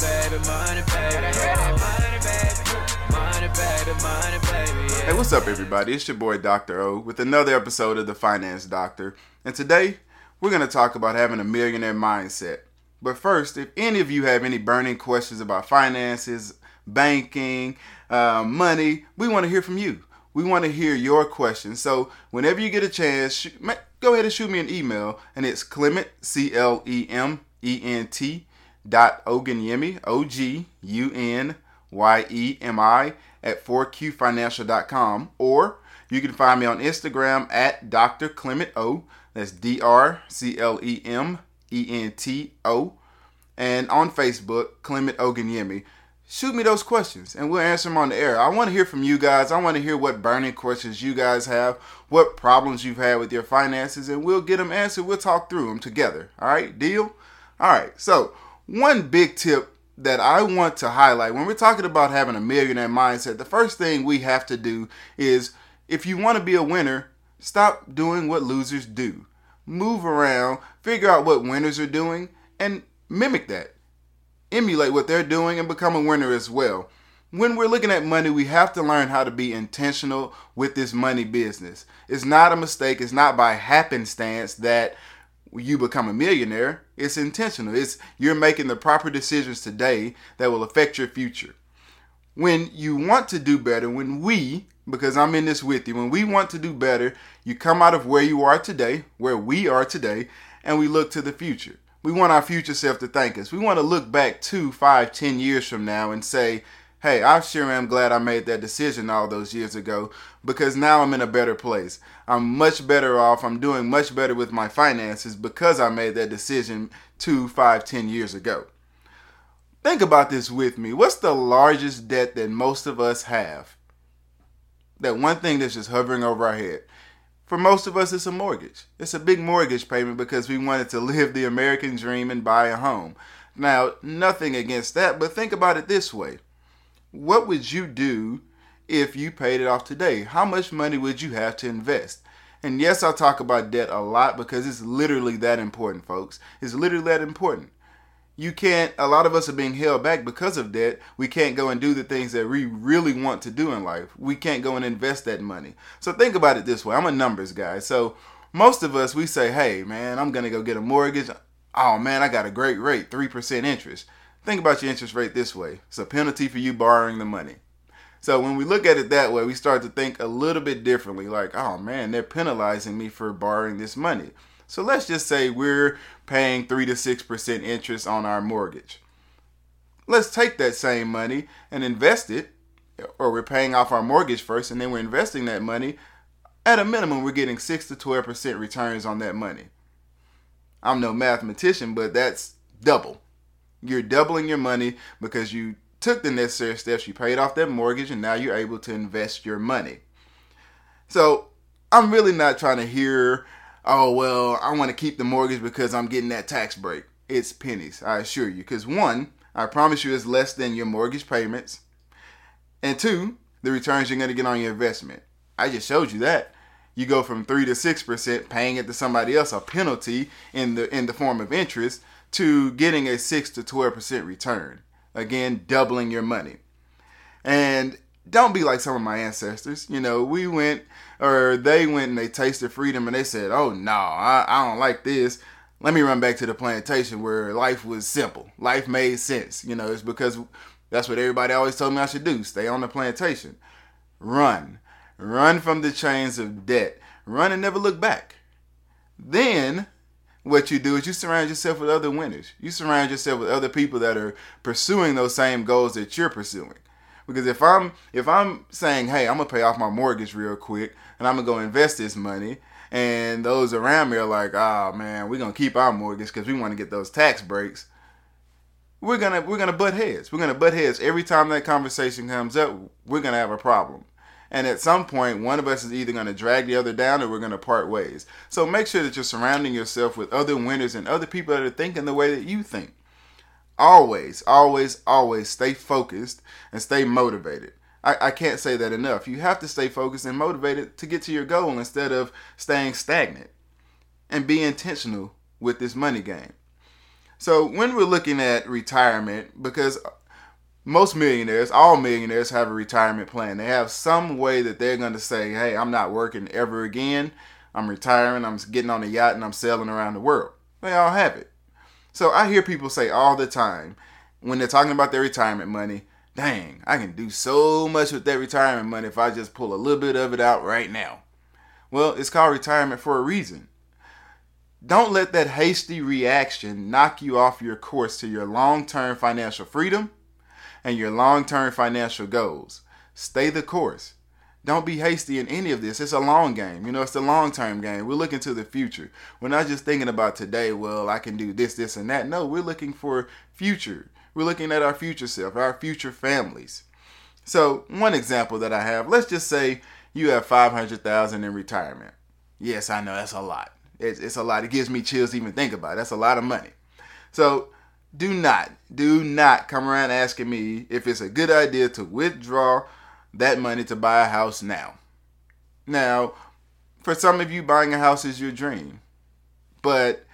baby, money, baby. Money, baby. Money, baby, money, baby. Yeah. Hey, what's up, everybody? It's your boy Dr. O with another episode of The Finance Doctor. And today, we're going to talk about having a millionaire mindset. But first, if any of you have any burning questions about finances, banking, uh, money, we want to hear from you. We want to hear your questions. So whenever you get a chance, sh- go ahead and shoot me an email, and it's Clement C L E M E N T dot Ogunyemi O G U N Y E M I at 4qfinancial.com or you can find me on Instagram at Dr. Clement O. That's D R C L E M E N T O. And on Facebook, Clement Ogunyemi. Shoot me those questions and we'll answer them on the air. I want to hear from you guys. I want to hear what burning questions you guys have, what problems you've had with your finances, and we'll get them answered. We'll talk through them together. All right, deal? All right, so one big tip that I want to highlight when we're talking about having a millionaire mindset, the first thing we have to do is if you want to be a winner, stop doing what losers do. Move around, figure out what winners are doing, and mimic that. Emulate what they're doing and become a winner as well. When we're looking at money, we have to learn how to be intentional with this money business. It's not a mistake, it's not by happenstance that you become a millionaire. It's intentional. It's you're making the proper decisions today that will affect your future. When you want to do better, when we, because I'm in this with you, when we want to do better, you come out of where you are today, where we are today, and we look to the future. We want our future self to thank us. We want to look back two, five, ten years from now and say, hey, I sure am glad I made that decision all those years ago because now I'm in a better place. I'm much better off. I'm doing much better with my finances because I made that decision two, five, ten years ago. Think about this with me. What's the largest debt that most of us have? That one thing that's just hovering over our head. For most of us, it's a mortgage. It's a big mortgage payment because we wanted to live the American dream and buy a home. Now, nothing against that, but think about it this way what would you do if you paid it off today? How much money would you have to invest? And yes, I talk about debt a lot because it's literally that important, folks. It's literally that important. You can't, a lot of us are being held back because of debt. We can't go and do the things that we really want to do in life. We can't go and invest that money. So think about it this way I'm a numbers guy. So most of us, we say, hey, man, I'm going to go get a mortgage. Oh, man, I got a great rate, 3% interest. Think about your interest rate this way it's a penalty for you borrowing the money. So when we look at it that way, we start to think a little bit differently like, oh man, they're penalizing me for borrowing this money. So let's just say we're paying 3 to 6% interest on our mortgage. Let's take that same money and invest it, or we're paying off our mortgage first and then we're investing that money. At a minimum, we're getting 6 to 12% returns on that money. I'm no mathematician, but that's double. You're doubling your money because you took the necessary steps, you paid off that mortgage, and now you're able to invest your money. So I'm really not trying to hear, oh, well, I want to keep the mortgage because I'm getting that tax break. It's pennies, I assure you. Because one, I promise you it's less than your mortgage payments. And two, the returns you're going to get on your investment. I just showed you that. You go from three to six percent, paying it to somebody else, a penalty in the in the form of interest, to getting a 6 to 12% return. Again, doubling your money. And don't be like some of my ancestors. You know, we went, or they went and they tasted freedom and they said, oh, no, I, I don't like this. Let me run back to the plantation where life was simple. Life made sense. You know, it's because that's what everybody always told me I should do stay on the plantation. Run. Run from the chains of debt. Run and never look back. Then what you do is you surround yourself with other winners. You surround yourself with other people that are pursuing those same goals that you're pursuing. Because if I'm if I'm saying, hey, I'm gonna pay off my mortgage real quick and I'm gonna go invest this money, and those around me are like, oh man, we're gonna keep our mortgage because we want to get those tax breaks. We're gonna we're gonna butt heads. We're gonna butt heads every time that conversation comes up. We're gonna have a problem. And at some point, one of us is either going to drag the other down or we're going to part ways. So make sure that you're surrounding yourself with other winners and other people that are thinking the way that you think. Always, always, always stay focused and stay motivated. I, I can't say that enough. You have to stay focused and motivated to get to your goal instead of staying stagnant. And be intentional with this money game. So when we're looking at retirement, because most millionaires, all millionaires have a retirement plan. They have some way that they're going to say, hey, I'm not working ever again. I'm retiring. I'm getting on a yacht and I'm sailing around the world. They all have it. So I hear people say all the time when they're talking about their retirement money, dang, I can do so much with that retirement money if I just pull a little bit of it out right now. Well, it's called retirement for a reason. Don't let that hasty reaction knock you off your course to your long term financial freedom and your long term financial goals. Stay the course. Don't be hasty in any of this. It's a long game. You know, it's a long term game. We're looking to the future. We're not just thinking about today, well, I can do this, this, and that. No, we're looking for future. We're looking at our future self, our future families. So, one example that I have, let's just say you have 500,000 in retirement. Yes, I know that's a lot. It's, it's a lot. It gives me chills even think about. It. That's a lot of money. So, do not, do not come around asking me if it's a good idea to withdraw that money to buy a house now. Now, for some of you, buying a house is your dream. But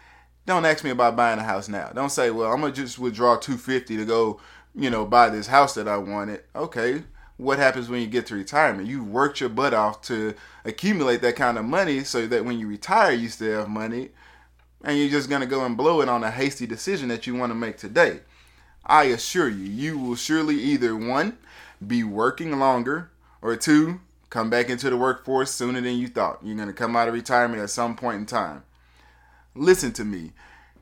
don't ask me about buying a house now. Don't say, well, I'm to just withdraw 250 to go, you know, buy this house that I wanted. Okay, what happens when you get to retirement? You worked your butt off to accumulate that kind of money so that when you retire, you still have money. And you're just to go and blow it on a hasty decision that you want to make today. I assure you, you will surely either one, be working longer, or two, come back into the workforce sooner than you thought. You're to come out of retirement at some point in time. Listen to me.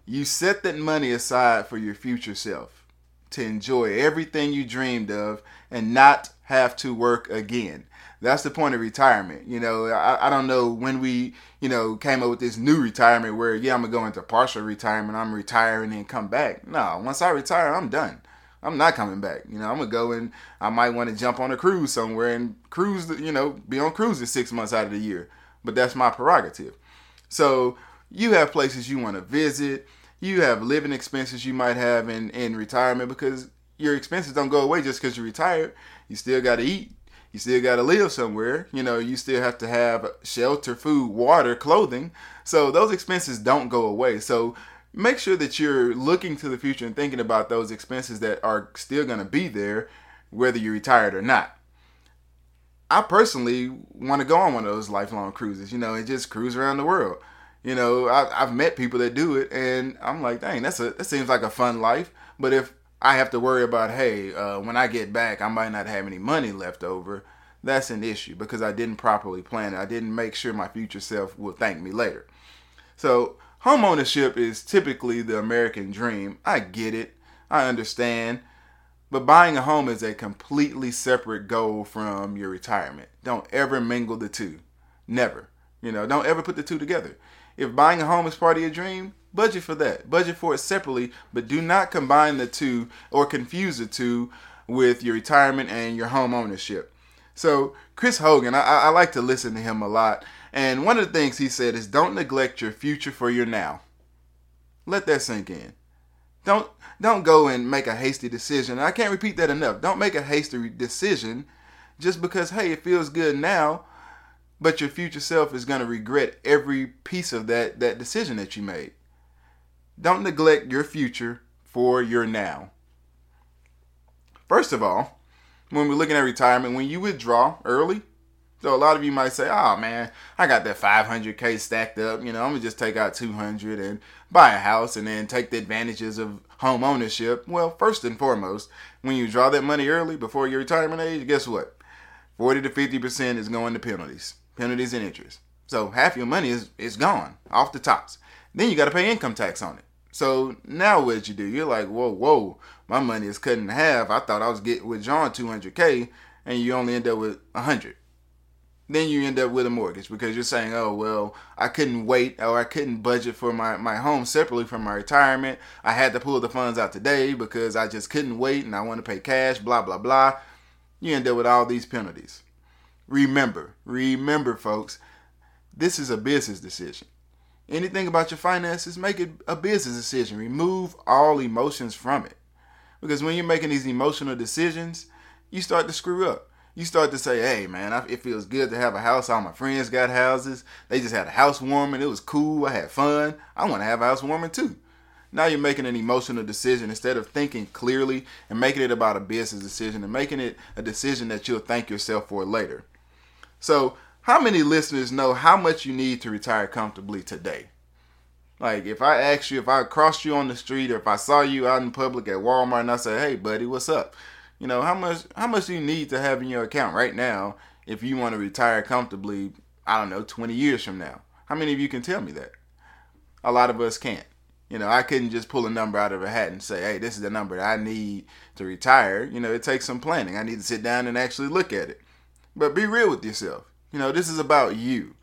You set that money aside for your future self to enjoy everything you dreamed of and not have to work again. That's the point of retirement. You know, I, I don't know when we, you know, came up with this new retirement where, yeah, I'm going to go into partial retirement. I'm retiring and come back. No, once I retire, I'm done. I'm not coming back. You know, I'm gonna go and I might want to jump on a cruise somewhere and cruise. You know, be on cruises six months out of the year. But that's my prerogative. So you have places you want to visit. You have living expenses you might have in in retirement because your expenses don't go away just because you're retired. You still got to eat. You still got to live somewhere. You know, you still have to have shelter, food, water, clothing. So those expenses don't go away. So make sure that you're looking to the future and thinking about those expenses that are still going to be there, whether you're retired or not. I personally want to go on one of those lifelong cruises, you know, and just cruise around the world. You know, I, have met people that do it, and I'm like, dang, that's a that seems like a fun life. But if I have to worry about, hey, uh, when I get back, I might not have any money left over. That's an issue because I didn't properly plan it. I didn't make sure my future self will thank me later. So Home ownership is typically the American dream. I get it. I understand. But buying a home is a completely separate goal from your retirement. Don't ever mingle the two. Never. You know, don't ever put the two together. If buying a home is part of your dream, budget for that. Budget for it separately, but do not combine the two or confuse the two with your retirement and your home ownership. So, Chris Hogan, I, I like to listen to him a lot. And one of the things he said is don't neglect your future for your now. Let that sink in. Don't don't go and make a hasty decision. I can't repeat that enough. Don't make a hasty decision just because hey, it feels good now, but your future self is going to regret every piece of that that decision that you made. Don't neglect your future for your now. First of all, when we're looking at retirement, when you withdraw early, so a lot of you might say, "Oh man, I got that 500k stacked up. You know, I'm gonna just take out 200 and buy a house, and then take the advantages of home ownership." Well, first and foremost, when you draw that money early before your retirement age, guess what? 40 to 50 percent is going to penalties, penalties and interest. So half your money is is gone off the tops. Then you got to pay income tax on it. So now what you do? You're like, whoa, whoa, my money is cut in half. I thought I was getting withdrawing 200k, and you only end up with 100 then you end up with a mortgage because you're saying, oh, well, I couldn't wait or I couldn't budget for my, my home separately from my retirement. I had to pull the funds out today because I just couldn't wait and I want to pay cash, blah, blah, blah. You end up with all these penalties. Remember, remember, folks, this is a business decision. Anything about your finances, make it a business decision. Remove all emotions from it. Because when you're making these emotional decisions, you start to screw up you start to say, hey, man, it feels good to have a house. All my friends got houses. They just had a housewarming. It was cool. I had fun. I want to have a housewarming too. Now you're making an emotional decision instead of thinking clearly and making it about a business decision and making it a decision that you'll thank yourself for later. So, how many listeners know how much you need to retire comfortably today? Like, if I asked you, if I crossed you on the street, or if I saw you out in public at Walmart and I said, "Hey, buddy, what's up?" You know, how much how much do you need to have in your account right now if you want to retire comfortably? I don't know, 20 years from now. How many of you can tell me that? A lot of us can't. You know, I couldn't just pull a number out of a hat and say, hey, this is the number that I need to retire. You know, it takes some planning. I need to sit down and actually look at it. But be real with yourself. You know, this is about you.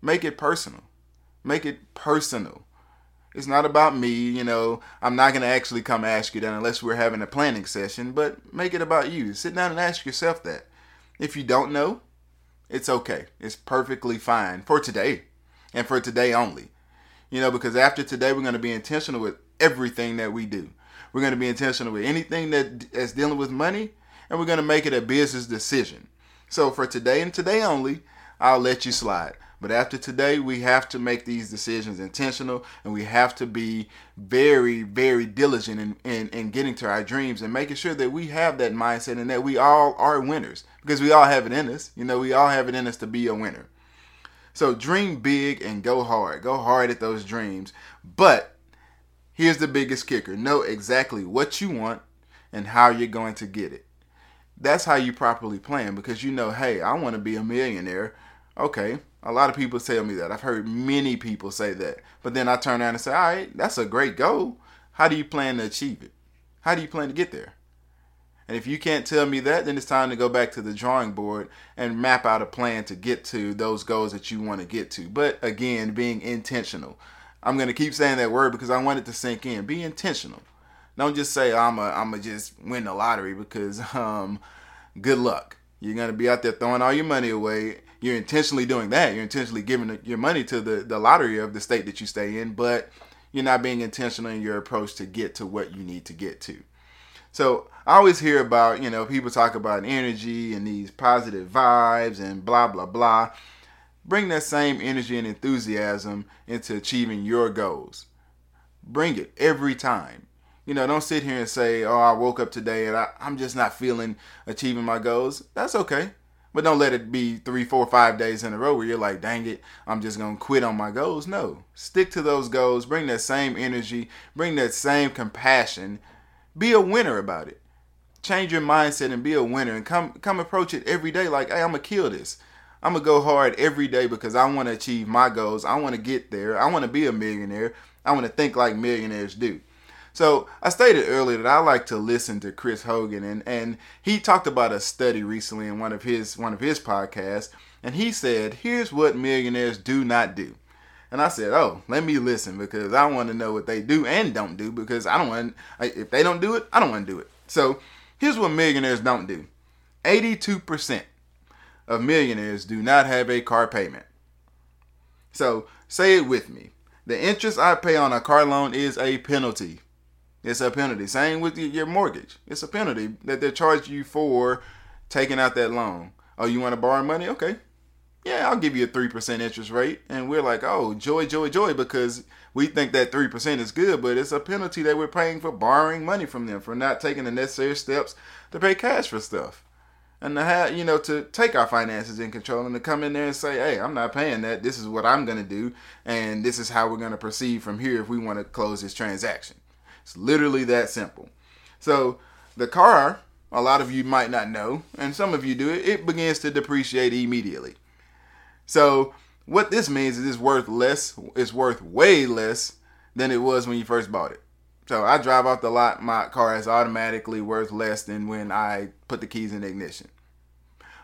Make it personal. Make it personal. It's not about me, you know. I'm not going to actually come ask you that unless we're having a planning session, but make it about you. Sit down and ask yourself that. If you don't know, it's okay. It's perfectly fine for today and for today only. You know, because after today, we're going to be intentional with everything that we do. We're going to be intentional with anything that is dealing with money, and we're going to make it a business decision. So for today and today only, I'll let you slide. But after today, we have to make these decisions intentional and we have to be very, very diligent in, in, in, getting to our dreams and making sure that we have that mindset and that we all are winners because we all have it in us. You know, we all have it in us to be a winner. So dream big and go hard. Go hard at those dreams. But here's the biggest kicker know exactly what you want and how you're going to get it. That's how you properly plan because you know, hey, I want to be a millionaire. Okay, a lot of people tell me that. I've heard many people say that. But then I turn around and say, all right, that's a great goal. How do you plan to achieve it? How do you plan to get there? And if you can't tell me that, then it's time to go back to the drawing board and map out a plan to get to those goals that you want to get to. But again, being intentional. I'm going to keep saying that word because I want it to sink in. Be intentional. Don't just say I'm a I'm a just win the lottery because um good luck. You're to be out there throwing all your money away. You're intentionally doing that. You're intentionally giving your money to the the lottery of the state that you stay in, but you're not being intentional in your approach to get to what you need to get to. So I always hear about, you know, people talk about energy and these positive vibes and blah, blah, blah. Bring that same energy and enthusiasm into achieving your goals. Bring it every time. You know, don't sit here and say, oh, I woke up today and I, I'm just not feeling achieving my goals. That's okay. But don't let it be three, four, five days in a row where you're like, dang it, I'm just to quit on my goals. No. Stick to those goals. Bring that same energy. Bring that same compassion be a winner about it. Change your mindset and be a winner and come come approach it every day like, hey, I'm gonna kill this. I'm gonna go hard every day because I want to achieve my goals. I want to get there. I want to be a millionaire. I want to think like millionaires do. So I stated earlier that I like to listen to Chris Hogan, and and he talked about a study recently in one of his one of his podcasts, and he said, "Here's what millionaires do not do." And I said, "Oh, let me listen because I want to know what they do and don't do because I don't want if they don't do it, I don't want to do it." So, here's what millionaires don't do. 82% of millionaires do not have a car payment. So, say it with me. The interest I pay on a car loan is a penalty. It's a penalty. Same with your mortgage. It's a penalty that they charge you for taking out that loan. Oh, you want to borrow money? Okay, yeah, I'll give you a 3% interest rate. And we're like, oh, joy, joy, joy, because we think that 3% is good, but it's a penalty that we're paying for borrowing money from them, for not taking the necessary steps to pay cash for stuff. And to have, you know, to take our finances in control and to come in there and say, hey, I'm not paying that. This is what I'm going to do. And this is how we're going to proceed from here if we want to close this transaction. It's literally that simple. So the car, a lot of you might not know, and some of you do it, begins to depreciate immediately. So what this means is it's worth less. It's worth way less than it was when you first bought it. So I drive off the lot, my car is automatically worth less than when I put the keys in the ignition.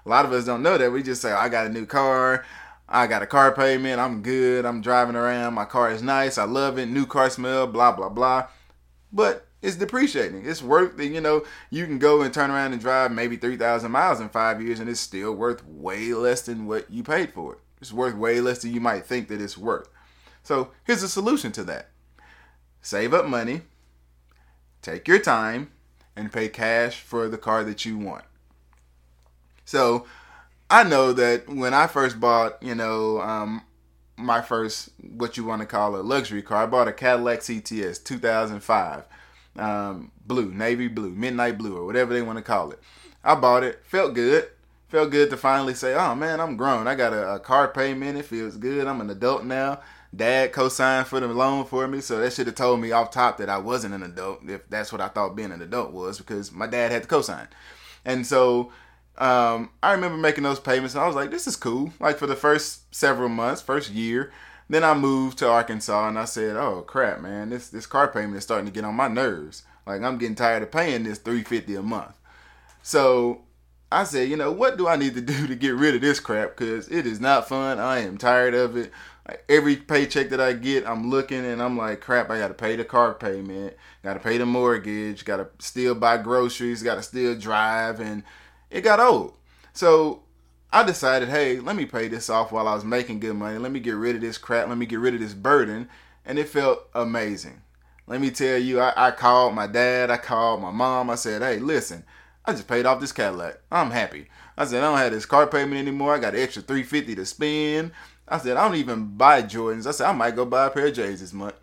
A lot of us don't know that. We just say, I got a new car. I got a car payment. I'm good. I'm driving around. My car is nice. I love it. New car smell, blah, blah, blah. But it's depreciating. It's worth, you know, you can go and turn around and drive maybe 3,000 miles in five years and it's still worth way less than what you paid for it. It's worth way less than you might think that it's worth. So here's a solution to that save up money, take your time, and pay cash for the car that you want. So I know that when I first bought, you know, um, my first what you want to call a luxury car. I bought a Cadillac CTS 2005, um, blue, navy blue, midnight blue, or whatever they want to call it. I bought it, felt good, felt good to finally say, oh man, I'm grown. I got a, a car payment. It feels good. I'm an adult now. Dad co-signed for the loan for me, so that should have told me off top that I wasn't an adult if that's what I thought being an adult was because my dad had to co-sign. And so um, I remember making those payments and I was like, this is cool. Like for the first several months, first year. Then I moved to Arkansas and I said, oh crap, man, this this car payment is starting to get on my nerves. Like I'm getting tired of paying this 350 a month. So I said, you know, what do I need to do to get rid of this crap? Because it is not fun. I am tired of it. Every paycheck that I get, I'm looking and I'm like, crap, I got to pay the car payment, got to pay the mortgage, got to still buy groceries, got to still drive. And it got old. So I decided, hey, let me pay this off while I was making good money. Let me get rid of this crap. Let me get rid of this burden. And it felt amazing. Let me tell you, I, I called my dad, I called my mom. I said, hey, listen, I just paid off this Cadillac. I'm happy. I said, I don't have this car payment anymore. I got an extra 350 to spend. I said, I don't even buy Jordans. I said, I might go buy a pair of J's this month.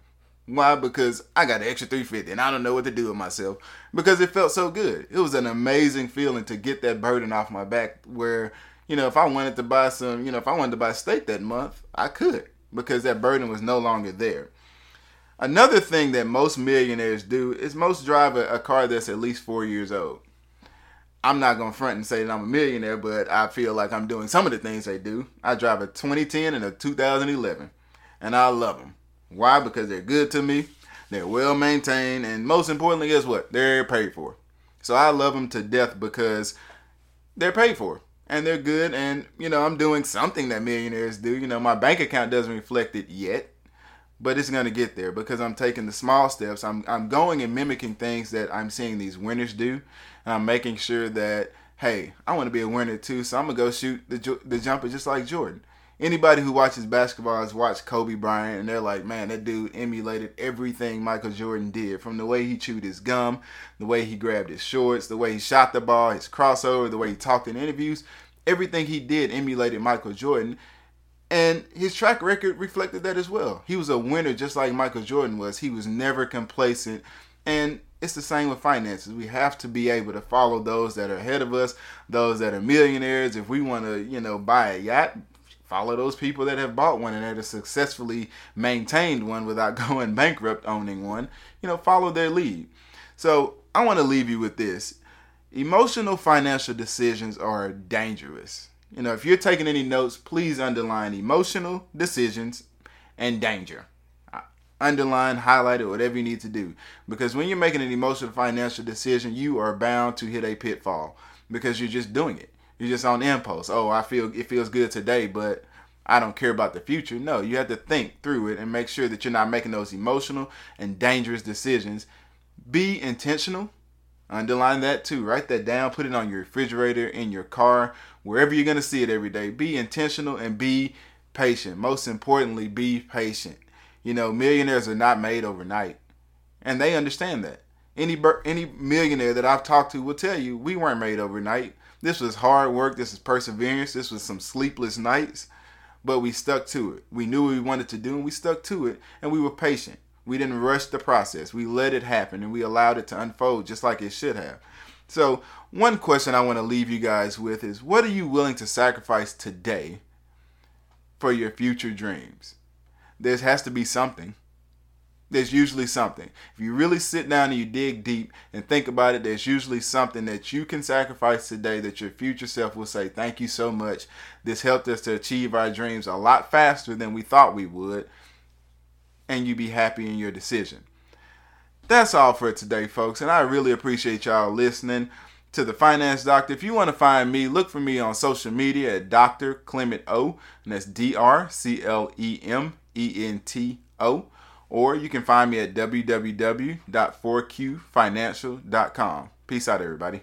Why? Because I got an extra 350 and I don't know what to do with myself because it felt so good. It was an amazing feeling to get that burden off my back where, you know, if I wanted to buy some, you know, if I wanted to buy steak that month, I could because that burden was no longer there. Another thing that most millionaires do is most drive a, a car that's at least four years old. I'm not gonna front and say that I'm a millionaire, but I feel like I'm doing some of the things they do. I drive a 2010 and a 2011, and I love them. Why? Because they're good to me, they're well maintained, and most importantly, guess what? They're paid for. So I love them to death because they're paid for and they're good. And you know, I'm doing something that millionaires do. You know, my bank account doesn't reflect it yet, but it's gonna get there because I'm taking the small steps. I'm I'm going and mimicking things that I'm seeing these winners do, and I'm making sure that hey, I want to be a winner too. So I'm gonna go shoot the the jumper just like Jordan anybody who watches basketball has watched Kobe Bryant, and they're like, man, that dude emulated everything Michael Jordan did from the way he chewed his gum, the way he grabbed his shorts, the way he shot the ball, his crossover, the way he talked in interviews. Everything he did emulated Michael Jordan. And his track record reflected that as well. He was a winner just like Michael Jordan was. He was never complacent. And it's the same with finances. We have to be able to follow those that are ahead of us, those that are millionaires. If we want to, you know, buy a yacht, follow those people that have bought one and that have successfully maintained one without going bankrupt owning one. You know, follow their lead. So I want to leave you with this. Emotional financial decisions are dangerous. You know, if you're taking any notes, please underline emotional decisions and danger. Uh, underline, highlight it, whatever you need to do. Because when you're making an emotional financial decision, you are bound to hit a pitfall because you're just doing it. You're just on impulse. Oh, I feel it feels good today, but I don't care about the future. No, you have to think through it and make sure that you're not making those emotional and dangerous decisions. Be intentional. Underline that too. Write that down. Put it on your refrigerator, in your car, wherever you're going to see it every day. Be intentional and be patient. Most importantly, be patient. You know, millionaires are not made overnight, and they understand that. Any any millionaire that I've talked to will tell you we weren't made overnight. This was hard work. This is perseverance. This was some sleepless nights, but we stuck to it. We knew what we wanted to do and we stuck to it and we were patient. We didn't rush the process. We let it happen and we allowed it to unfold just like it should have. So, one question I want to leave you guys with is what are you willing to sacrifice today for your future dreams? There has to be something there's usually something. If you really sit down and you dig deep and think about it, there's usually something that you can sacrifice today that your future self will say, Thank you so much. This helped us to achieve our dreams a lot faster than we thought we would. And you be happy in your decision. That's all for today, folks. And I really appreciate y'all listening to the Finance Doctor. If you want to find me, look for me on social media at Dr. Clement O. And that's D R C L E M E N T O or you can find me at www.4qfinancial.com. Peace out, everybody.